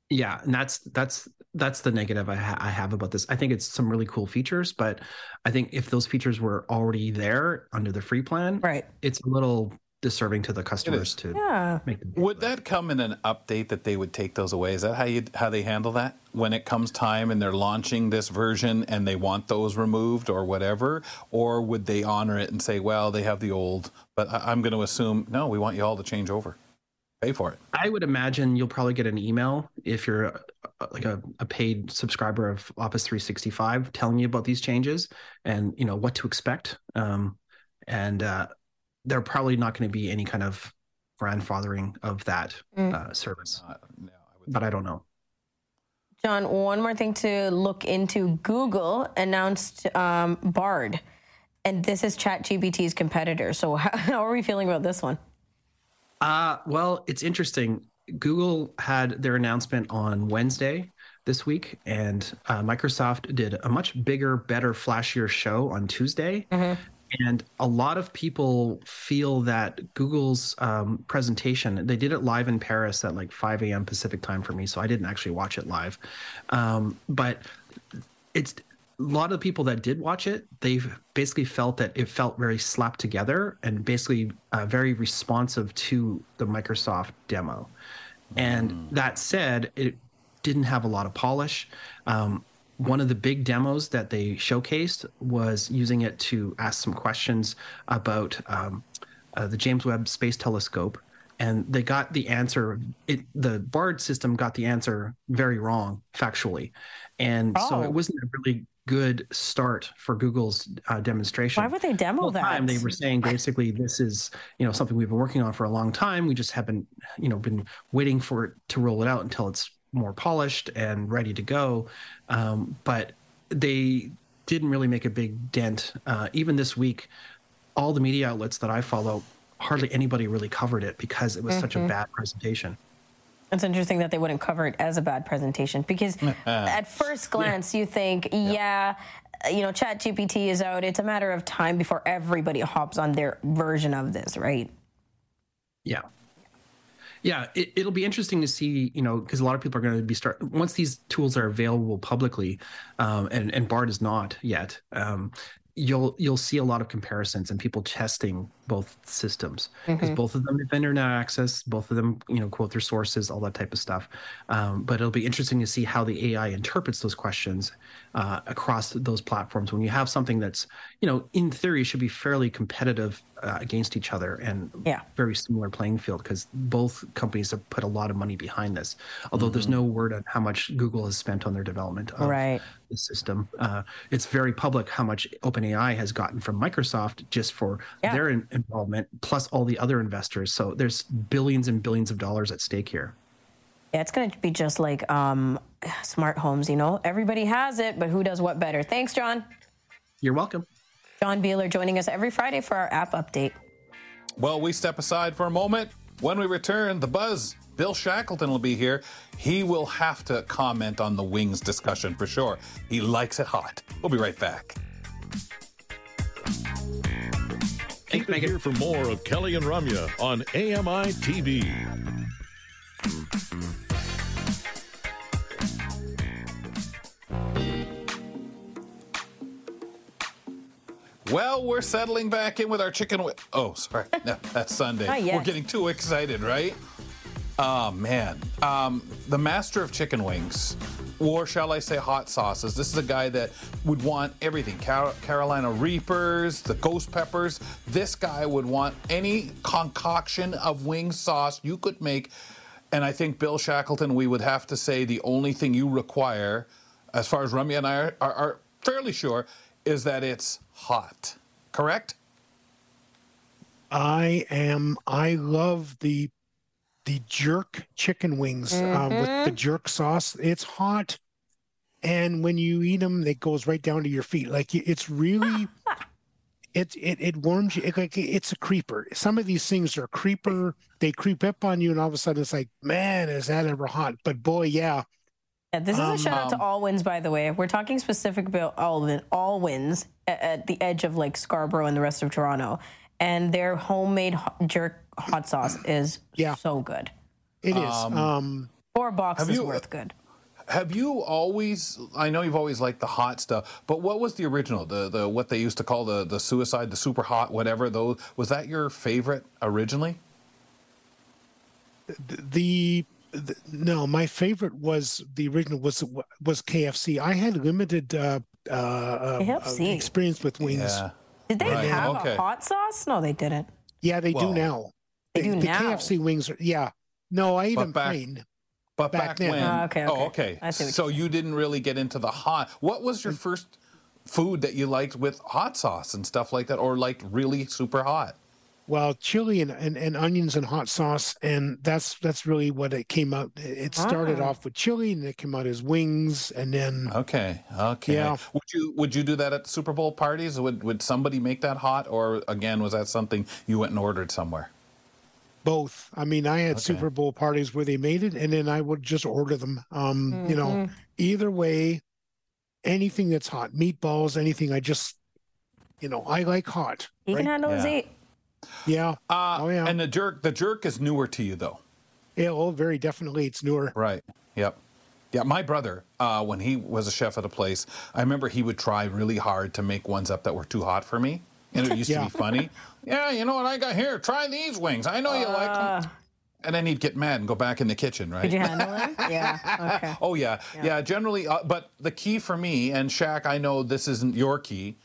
Speaker 8: Yeah, and that's that's that's the negative I, ha- I have about this. I think it's some really cool features, but I think if those features were already there under the free plan,
Speaker 3: Right.
Speaker 8: it's a little disserving to the customers
Speaker 1: is.
Speaker 8: to
Speaker 3: Yeah.
Speaker 8: make them.
Speaker 1: Would that come in an update that they would take those away? Is that how you how they handle that when it comes time and they're launching this version and they want those removed or whatever, or would they honor it and say, well, they have the old, but I, I'm going to assume no, we want you all to change over, pay for it.
Speaker 8: I would imagine you'll probably get an email if you're a, a- like a, a paid subscriber of Office 365 telling you about these changes and you know what to expect. Um, and uh, there are probably not going to be any kind of grandfathering of that
Speaker 3: Mm.
Speaker 8: uh, service,
Speaker 1: Uh, no, I would-
Speaker 8: but I don't know.
Speaker 3: John, one more thing to look into. Google announced um, Bard, and this is ChatGPT's competitor. So how, how are we feeling about this one?
Speaker 8: Uh, well, it's interesting. Google had their announcement on Wednesday this week, and uh, Microsoft did a much bigger, better, flashier show on Tuesday. And a lot of people feel that Google's um, presentation, they did it live in Paris at like 5 a.m. Pacific time for me. So I didn't actually watch it live. Um, but it's a lot of the people that did watch it, they've basically felt that it felt very slapped together and basically uh, very responsive to the Microsoft demo. And that said, it didn't have a lot of polish. Um, one of the big demos that they showcased was using it to ask some questions about um, uh, the James Webb Space Telescope, and they got the answer. It the Bard system got the answer very wrong factually, and so
Speaker 3: Oh.
Speaker 8: it wasn't a really good start for Google's uh, demonstration.
Speaker 3: Why would they demo
Speaker 8: whole
Speaker 3: that?
Speaker 8: time they were saying basically this is you know something we've been working on for a long time we just haven't you know been waiting for it to roll it out until it's more polished and ready to go um, but they didn't really make a big dent uh, even this week all the media outlets that i follow hardly anybody really covered it because it was such a
Speaker 3: Mhm.
Speaker 8: bad presentation
Speaker 3: It's interesting that they wouldn't cover it as a bad presentation because at first glance you think, yeah, you know, ChatGPT is out. It's a matter of time before everybody hops on their version of this, right?
Speaker 8: Yeah. Yeah, it, it'll be interesting to see, you know, because a lot of people are going to be start once these tools are available publicly, um, and and Bard is not yet. Um, you'll you'll see a lot of comparisons and people testing both systems because
Speaker 3: Mhm.
Speaker 8: both of them have internet access, both of them, you know, quote their sources, all that type of stuff. Um, but it'll be interesting to see how the AI interprets those questions uh, across those platforms when you have something that's, you know, in theory should be fairly competitive uh, against each other and
Speaker 3: Yeah.
Speaker 8: very similar playing field because both companies have put a lot of money behind this. Although there's no word on how much Google has spent on their development of
Speaker 3: Right.
Speaker 8: the system. Uh, it's very public how much OpenAI has gotten from Microsoft just for
Speaker 3: Yeah.
Speaker 8: their in- involvement, plus all the other investors. So there's billions and billions of dollars at stake here.
Speaker 3: Yeah, it's going to be just like um, smart homes, you know? Everybody has it, but who does what better? Thanks, John.
Speaker 8: You're welcome.
Speaker 3: John Beeler joining us every Friday for our app update.
Speaker 1: Well, we step aside for a moment. When we return, the buzz. Bill Shackleton will be here. He will have to comment on the wings discussion for sure. He likes it hot. We'll be right back.
Speaker 6: Keep it here for more of Kelly and Ramya on AMI TV.
Speaker 1: Well, we're settling back in with our chicken. Wi- oh, sorry. No, that's Sunday.
Speaker 3: Not yet.
Speaker 1: We're getting too excited, right? Oh, man. Um, the master of chicken wings, or shall I say hot sauces. This is a guy that would want everything Car- Carolina Reapers, the ghost peppers. This guy would want any concoction of wing sauce you could make. And I think, Bill Shackleton, we would have to say the only thing you require, as far as Rummy and I are, are, are fairly sure, is that it's hot. Correct?
Speaker 9: I am. I love the the jerk chicken wings um, with the
Speaker 3: Mhm.
Speaker 9: jerk sauce. It's hot, and when you eat them, it goes right down to your feet. Like it's really, it it it warms you. It, like it's a creeper. Some of these things are creeper. They creep up on you, and all of a sudden it's like, man, is that ever hot? But boy, yeah.
Speaker 3: Yeah, this is
Speaker 9: Um,
Speaker 3: a shout out to
Speaker 1: um,
Speaker 3: All Wins, by the way. We're talking specific about All, all Wins at, at the edge of like Scarborough and the rest of Toronto. And their homemade ho- jerk hot sauce is
Speaker 9: Yeah.
Speaker 3: so good.
Speaker 9: It is.
Speaker 1: Um,
Speaker 9: Um,
Speaker 3: Four boxes
Speaker 1: you-
Speaker 3: worth good.
Speaker 1: Have you always? I know you've always liked the hot stuff, but what was the original? The the what they used to call the the suicide, the super hot, whatever. Those was that your favorite originally?
Speaker 9: the, the no, my favorite was the original was was KFC. I had limited uh, uh, uh, experience with wings.
Speaker 1: Yeah.
Speaker 3: Did they
Speaker 1: Right,
Speaker 3: have
Speaker 1: okay.
Speaker 3: a hot sauce? No, they didn't.
Speaker 9: Yeah, they
Speaker 1: Well,
Speaker 9: do now.
Speaker 3: They
Speaker 9: the,
Speaker 3: do
Speaker 9: the
Speaker 3: now.
Speaker 9: KFC wings are yeah. No, I eat
Speaker 1: But
Speaker 9: them
Speaker 1: back-
Speaker 9: plain.
Speaker 1: But
Speaker 9: Back
Speaker 1: back,
Speaker 9: then.
Speaker 1: when?
Speaker 3: Ah, okay,
Speaker 1: Oh,
Speaker 3: okay.
Speaker 1: okay.
Speaker 3: I see what
Speaker 1: so you didn't really get into the hot. What was your first food that you liked with hot sauce and stuff like that, or liked really super hot?
Speaker 9: Well, chili and, and, and onions and hot sauce, and that's that's really what it came out. It started
Speaker 3: Ah.
Speaker 9: off with chili, and it came out as wings, and then
Speaker 1: Okay, okay.
Speaker 9: Yeah.
Speaker 1: Would you would you do that at Super Bowl parties? Would would somebody make that hot, or again was that something you went and ordered somewhere?
Speaker 9: both. I mean, I had
Speaker 1: Okay.
Speaker 9: Super Bowl parties where they made it, and then I would just order them. Um, you know,
Speaker 3: Mhm.
Speaker 9: either way, anything that's hot, meatballs, anything. I just, you know, I like hot.
Speaker 3: You can
Speaker 9: right?
Speaker 3: handle his
Speaker 1: Yeah.
Speaker 3: eight.
Speaker 9: Yeah.
Speaker 1: Uh,
Speaker 9: Oh, yeah.
Speaker 1: And the jerk, the jerk is newer to you though,
Speaker 9: Yeah. Oh, very definitely. It's newer.
Speaker 1: right? Yep. Yeah, my brother, uh, when he was a chef at a place, I remember he would try really hard to make ones up that were too hot for me. And it used
Speaker 9: Yeah.
Speaker 1: to be funny. Yeah, you know what I got here? Try these wings. I know you like
Speaker 3: Uh,
Speaker 1: them. And then he'd get mad and go back in the kitchen, right?
Speaker 3: Could you handle it? yeah. Okay.
Speaker 1: Oh yeah, yeah. generally, uh, but the key for me and Shaq, I know this isn't your key.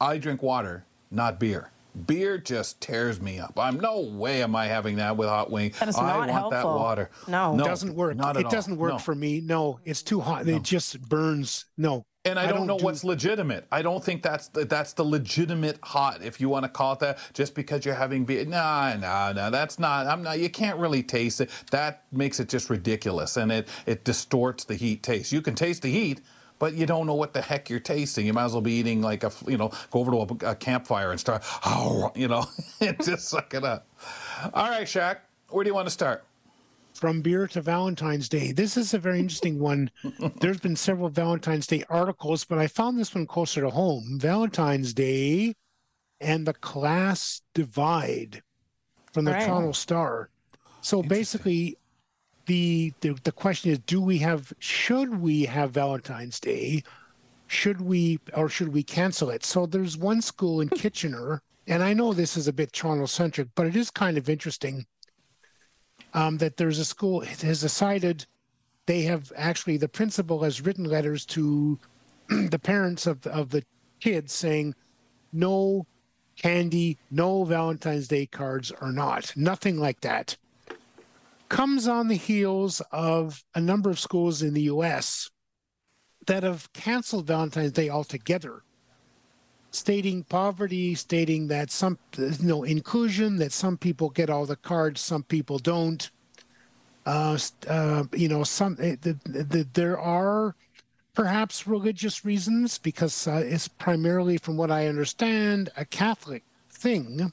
Speaker 1: I drink water, not beer. Beer just tears me up. I'm no way am I having that with hot wing.
Speaker 3: That is
Speaker 1: I
Speaker 3: not
Speaker 1: want
Speaker 3: helpful.
Speaker 1: that water.
Speaker 3: No.
Speaker 9: It doesn't work.
Speaker 1: Not at
Speaker 9: it doesn't work
Speaker 1: No.
Speaker 9: for me. No, it's too hot. It just burns. No.
Speaker 1: And I, don't, know
Speaker 9: do-
Speaker 1: what's legitimate. I don't think that's the, that's the legitimate hot, if you want to call it that, just because you're having beer. Nah, nah, nah. That's not. I'm not. You can't really taste it. That makes it just ridiculous, and it it distorts the heat taste. You can taste the heat, but you don't know what the heck you're tasting. You might as well be eating like a you know go over to a, a campfire and start oh you know and just suck it up. All right, Shaq, where do you want to start?
Speaker 9: from beer to Valentine's Day. This is a very interesting one. There's been several Valentine's Day articles, but I found this one closer to home. Valentine's Day and the class divide from the
Speaker 3: Right.
Speaker 9: Toronto Star. So basically, the, the the question is: Do we have? Should we have Valentine's Day? Should we, or should we cancel it? So there's one school in Kitchener, and I know this is a bit Toronto centric, but it is kind of interesting um, that there's a school has decided they have actually the principal has written letters to the parents of of the kids saying no candy, no Valentine's Day cards or not, nothing like that. Comes on the heels of a number of schools in the U.S. that have canceled Valentine's Day altogether stating poverty, stating that some you know inclusion, that some people get all the cards, some people don't. Uh, uh, you know, some eh, the, the, there are perhaps religious reasons because uh, it's primarily, from what I understand, a Catholic thing.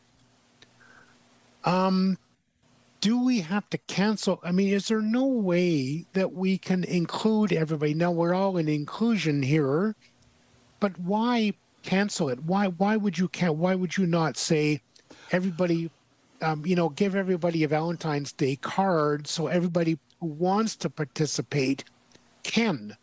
Speaker 9: Um, do we have to cancel? I mean, is there no way that we can include everybody? Now we're all in inclusion here, but why cancel it? Why why would you can Why would you not say everybody? Um, you know, give everybody a Valentine's Day card so everybody who wants to participate can.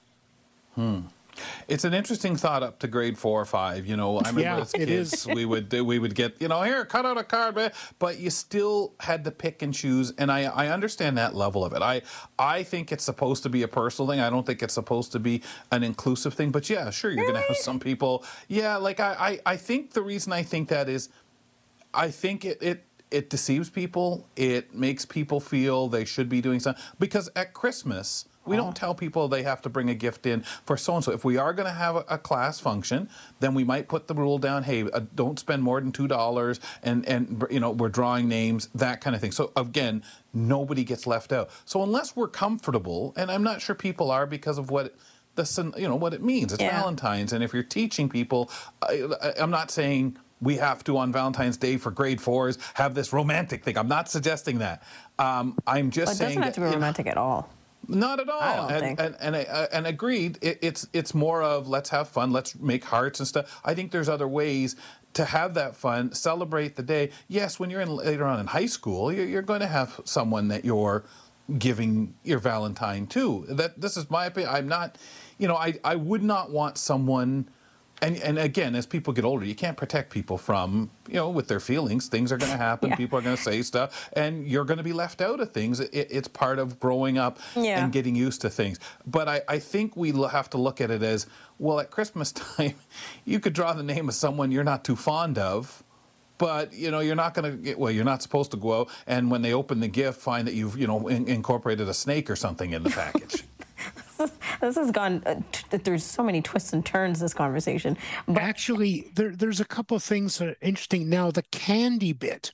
Speaker 1: It's an interesting thought up to grade four or five. You know, I remember
Speaker 9: Yeah,
Speaker 1: as kids,
Speaker 9: is.
Speaker 1: we would we would get you know here cut out a card, but- you still had to pick and choose. And I I understand that level of it. I I think it's supposed to be a personal thing. I don't think it's supposed to be an inclusive thing. But yeah, sure, you're gonna have some people. Yeah, like I I, I think the reason I think that is, I think it it. It deceives people. It makes people feel they should be doing something. Because at Christmas, we don't tell people they have to bring a gift in for so and so. If we are going to have a, a class function, then we might put the rule down: Hey, uh, don't spend more than two dollars, and and you know we're drawing names, that kind of thing. So again, nobody gets left out. So unless we're comfortable, and I'm not sure people are because of what the you know what it means. It's
Speaker 3: Yeah.
Speaker 1: Valentine's, and if you're teaching people, I, I- I'm not saying we have to on Valentine's Day for grade fours have this romantic thing. I'm not suggesting that. Um, I'm just
Speaker 3: Well, it
Speaker 1: saying
Speaker 3: doesn't have to be
Speaker 1: you know,
Speaker 3: romantic at all.
Speaker 1: Not at all. And,
Speaker 3: think.
Speaker 1: and and uh, and agreed. It, it's it's more of let's have fun. Let's make hearts and stuff. I think there's other ways to have that fun. Celebrate the day. Yes, when you're in later on in high school, you're, you're going to have someone that you're giving your Valentine to. That this is my opinion. I'm not. You know, I I would not want someone. And, and again, as people get older, you can't protect people from, you know, with their feelings. Things are going to happen.
Speaker 3: Yeah.
Speaker 1: People are going to say stuff, and you're going to be left out of things. It, it's part of growing up
Speaker 3: Yeah.
Speaker 1: and getting used to things. But I, I think we have to look at it as well, at Christmas time, you could draw the name of someone you're not too fond of. But you know you're not going to get well. You're not supposed to go out and when they open the gift, find that you've you know in, incorporated a snake or something in the package.
Speaker 3: This has gone uh, t- through so many twists and turns. This conversation, but
Speaker 9: Actually, there, there's a couple of things that are interesting. Now, the candy bit,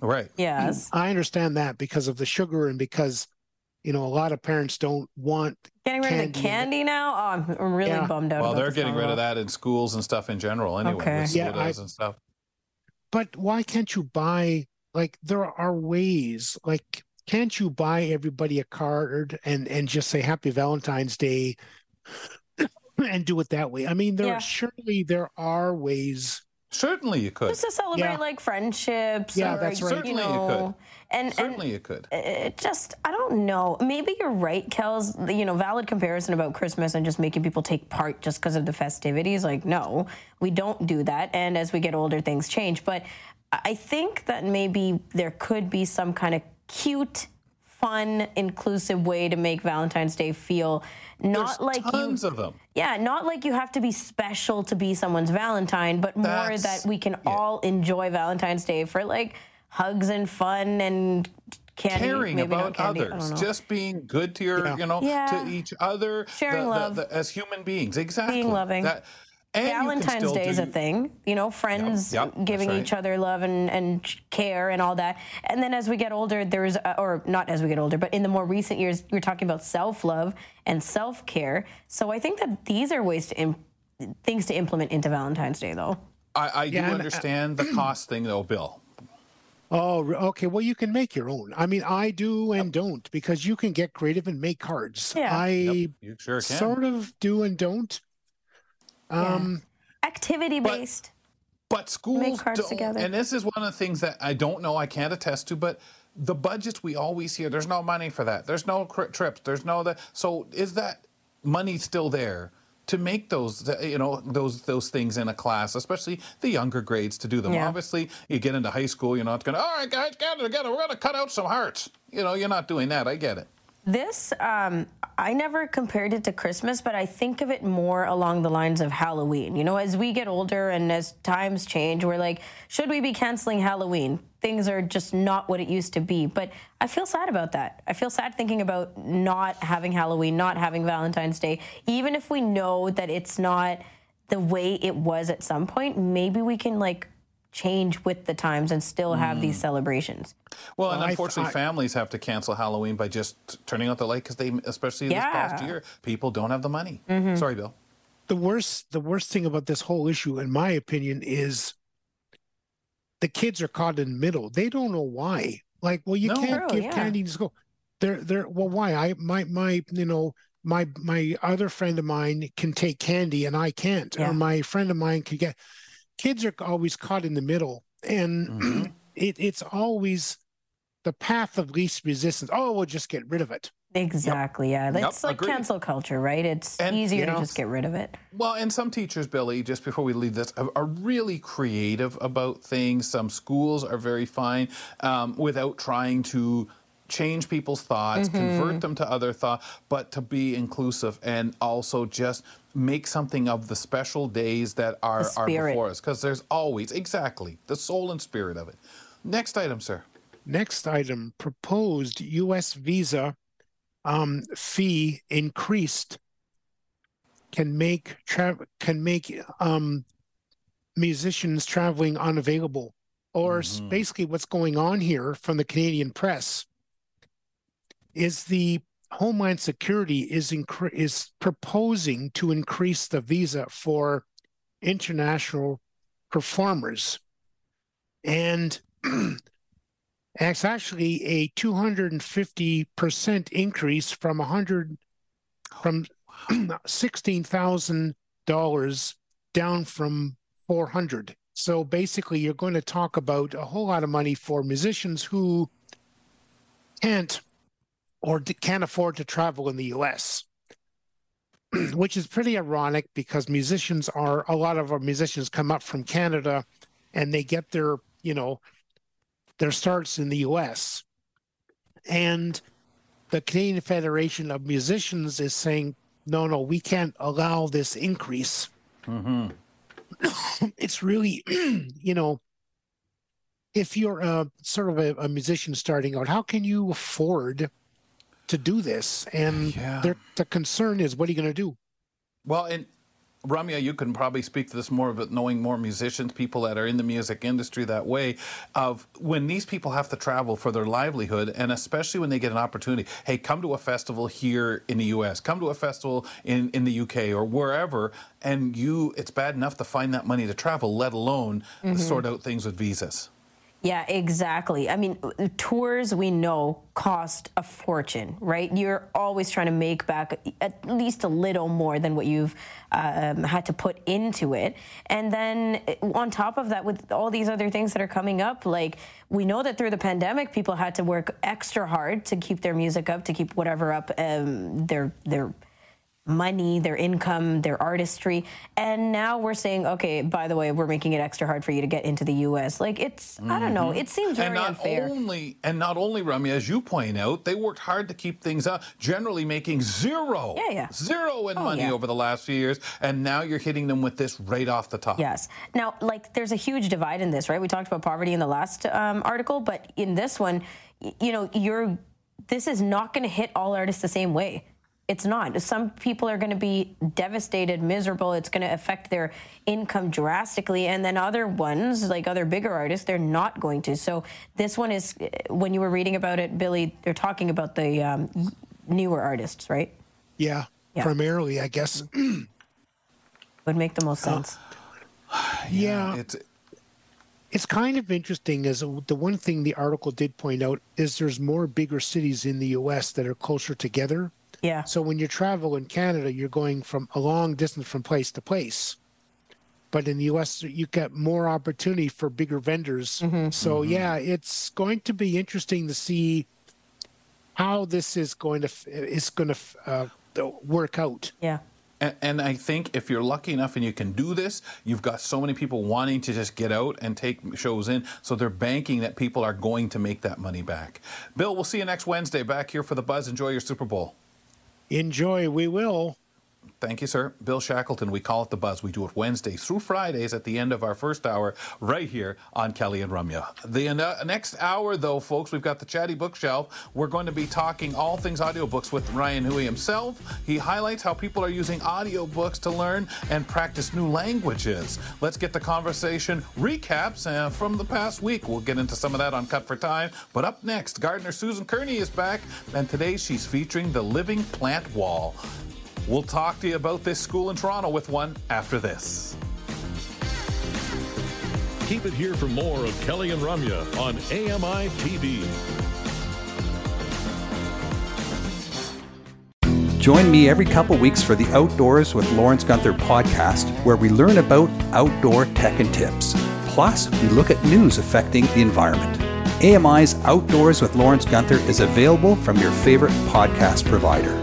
Speaker 1: right?
Speaker 3: yes,
Speaker 9: I understand that because of the sugar and because, you know, a lot of parents don't want
Speaker 3: getting rid of the
Speaker 9: candy.
Speaker 3: candy now. Oh, I'm, I'm really
Speaker 9: Yeah.
Speaker 3: bummed out.
Speaker 1: Well,
Speaker 3: about
Speaker 1: they're getting rid of that in schools and stuff in general anyway,
Speaker 3: Okay.
Speaker 1: with
Speaker 9: Yeah, I-
Speaker 1: and stuff.
Speaker 9: but why can't you buy like there are ways like can't you buy everybody a card and and just say happy valentine's day and do it that way i mean there
Speaker 3: Yeah.
Speaker 9: surely there are ways
Speaker 1: Certainly you could.
Speaker 3: just to celebrate
Speaker 9: Yeah.
Speaker 3: like friendships.
Speaker 9: Yeah,
Speaker 3: or,
Speaker 9: that's right.
Speaker 3: You
Speaker 1: Certainly you could.
Speaker 3: know, and
Speaker 1: Certainly
Speaker 3: and
Speaker 1: you could.
Speaker 3: it just I don't know. Maybe you're right, Kels. You know, valid comparison about Christmas and just making people take part just because of the festivities. Like, no, we don't do that. And as we get older, things change. But I think that maybe there could be some kind of cute fun, inclusive way to make Valentine's Day feel not
Speaker 1: There's
Speaker 3: like
Speaker 1: tons
Speaker 3: you.
Speaker 1: of them.
Speaker 3: Yeah, not like you have to be special to be someone's Valentine, but more that we can all enjoy Valentine's Day for like hugs and fun and candy.
Speaker 1: caring
Speaker 3: maybe not
Speaker 1: about
Speaker 3: candy,
Speaker 1: others, just being good to your,
Speaker 9: Yeah.
Speaker 1: you know,
Speaker 3: Yeah.
Speaker 1: to each other,
Speaker 3: Sharing
Speaker 1: the- the-
Speaker 3: love.
Speaker 1: the- as human beings. Exactly,
Speaker 3: Being loving.
Speaker 1: That, and
Speaker 3: Valentine's
Speaker 1: still
Speaker 3: Day is
Speaker 1: do-
Speaker 3: a thing, you know, friends
Speaker 1: yep, that's
Speaker 3: giving
Speaker 1: right.
Speaker 3: each other love and, and care and all that. And then as we get older, there's, uh, or not as we get older, but in the more recent years, we're talking about self love and self care. So I think that these are ways to, im- things to implement into Valentine's Day, though.
Speaker 1: I, I do
Speaker 9: Yeah, and, uh,
Speaker 1: understand the cost thing, though, Bill.
Speaker 9: Oh, okay. Well, you can make your own. I mean, I do and don't because you can get creative and make cards.
Speaker 3: Yeah.
Speaker 9: I
Speaker 1: You sure can.
Speaker 9: sort of do and don't. Um,
Speaker 3: Activity based.
Speaker 1: But schools
Speaker 3: cards
Speaker 1: don't,
Speaker 3: together.
Speaker 1: and this is one of the things that I don't know, I can't attest to, but the budgets we always hear, there's no money for that. There's no cri- trips. There's no that. So is that money still there to make those, you know, those those things in a class, especially the younger grades to do them?
Speaker 3: Yeah.
Speaker 1: Obviously, you get into high school, you're not going to, all right, guys, gather together. We're going to cut out some hearts. You know, you're not doing that. I get it.
Speaker 3: This, um, I never compared it to Christmas, but I think of it more along the lines of Halloween. You know, as we get older and as times change, we're like, should we be canceling Halloween? Things are just not what it used to be. But I feel sad about that. I feel sad thinking about not having Halloween, not having Valentine's Day. Even if we know that it's not the way it was at some point, maybe we can like change with the times and still have these celebrations.
Speaker 1: Well, and
Speaker 9: Well, I-
Speaker 1: unfortunately,
Speaker 9: I-
Speaker 1: families have to cancel Halloween by just turning out the light because they, especially this past
Speaker 3: Mm-hmm.
Speaker 1: year, people don't have the money. Sorry, Bill.
Speaker 9: the worst the worst thing about this whole issue, in my opinion, is the kids are caught in the middle. They don't know why. Like, well, you
Speaker 1: No.
Speaker 9: can't
Speaker 3: True,
Speaker 9: give
Speaker 3: yeah.
Speaker 9: candy to school. They're they're well, why? I my my you know my my other friend of mine can take candy and I can't,
Speaker 3: Yeah.
Speaker 9: or my friend of mine can get. Kids are always caught in the middle, and
Speaker 1: Mm-hmm.
Speaker 9: it, it's always the path of least resistance. Oh, we'll just get rid of it.
Speaker 3: Exactly. Yeah. It's like
Speaker 1: agreed.
Speaker 3: cancel culture, right? It's
Speaker 1: And,
Speaker 3: easier
Speaker 9: you know,
Speaker 3: to just get rid of it.
Speaker 1: Well, and some teachers, Billy, just before we leave this, are, are really creative about things. Some schools are very fine um, without trying to change people's thoughts,
Speaker 3: Mm-hmm.
Speaker 1: convert them to other thought, but to be inclusive and also just make something of the special days that are, are before us. Because there's always, exactly, the soul and spirit of it. Next item, sir.
Speaker 9: Next item proposed U.S. visa um, fee increased can make tra- can make um, musicians traveling unavailable. Or s basically, what's going on here from the Canadian press is the Homeland Security is incre- is proposing to increase the visa for international performers, and it's actually a 250% increase from 100 from $16,000 down from 400. So basically you're going to talk about a whole lot of money for musicians who can't or d- can't afford to travel in the US. Which is pretty ironic because musicians are a lot of our musicians come up from Canada and they get their, you know, their starts in the US. And the Canadian Federation of Musicians is saying, no, no, we can't allow this increase. Mm-hmm. it's really, you know, if you're a sort of a, a musician starting out, how can you afford to do this? And
Speaker 1: Yeah.
Speaker 9: the concern is, what are you going to do?
Speaker 1: Well, and Ramya, you can probably speak to this more about knowing more musicians, people that are in the music industry that way, of when these people have to travel for their livelihood, and especially when they get an opportunity. Hey, come to a festival here in the U.S., come to a festival in, in the U.K. or wherever, and you, it's bad enough to find that money to travel, let alone mm-hmm. sort out things with visas.
Speaker 3: Yeah, exactly. I mean, tours we know cost a fortune, right? You're always trying to make back at least a little more than what you've um, had to put into it. And then eh, on top of that, with all these other things that are coming up, like we know that through the pandemic, people had to work extra hard to keep their music up, to keep whatever up, um, their their money, their income, their artistry. And now we're saying, okay, by the way, we're making it extra hard for you to get into the US. Like it's I don't know, it seems very
Speaker 1: and not
Speaker 3: unfair.
Speaker 1: only and not only Rummy, as you point out, they worked hard to keep things up, generally making zero,
Speaker 3: Yeah, yeah.
Speaker 1: zero in
Speaker 3: Oh,
Speaker 1: money
Speaker 3: yeah.
Speaker 1: over the last few years, and now you're hitting them with this right off the top.
Speaker 3: Yes. Now, like, there's a huge divide in this, right? We talked about poverty in the last um, article, but in this one, y- you know, you're this is not going to hit all artists the same way. It's not. Some people are going to be devastated, miserable. It's going to affect their income drastically, and then other ones, like other bigger artists, they're not going to. So this one is, when you were reading about it, Billy, they're talking about the um, newer artists, right?
Speaker 9: Yeah,
Speaker 3: Yeah.
Speaker 9: primarily, I guess.
Speaker 3: Would make the most
Speaker 9: Uh,
Speaker 3: sense.
Speaker 9: yeah,
Speaker 1: It's
Speaker 9: it's kind of interesting. As the one thing the article did point out is there's more bigger cities in the U.S. that are closer together.
Speaker 3: Yeah.
Speaker 9: So when you travel in Canada, you're going from a long distance from place to place. But in the US, you get more opportunity for bigger vendors.
Speaker 3: Mm-hmm.
Speaker 9: So yeah, it's going to be interesting to see how this is going to is going to uh, work out.
Speaker 3: Yeah.
Speaker 1: And, and I think if you're lucky enough and you can do this, you've got so many people wanting to just get out and take shows in. So they're banking that people are going to make that money back. Bill, we'll see you next Wednesday back here for the Buzz. Enjoy your Super Bowl.
Speaker 9: Enjoy, we will.
Speaker 1: Thank you, sir. Bill Shackleton, we call it The Buzz. We do it Wednesdays through Fridays at the end of our first hour right here on Kelly and Ramya. The uh, next hour, though, folks, we've got the Chatty Bookshelf. We're going to be talking all things audiobooks with Ryan Hui himself. He highlights how people are using audiobooks to learn and practice new languages. Let's get the conversation recaps uh, from the past week. We'll get into some of that on Cut for Time. But up next, Gardener Susan Kearney is back, and today she's featuring the Living Plant Wall. We'll talk to you about this school in Toronto with one after this.
Speaker 6: Keep it here for more of Kelly and Ramya on AMI TV.
Speaker 10: Join me every couple weeks for the Outdoors with Lawrence Gunther podcast, where we learn about outdoor tech and tips. Plus, we look at news affecting the environment. AMI's Outdoors with Lawrence Gunther is available from your favorite podcast provider.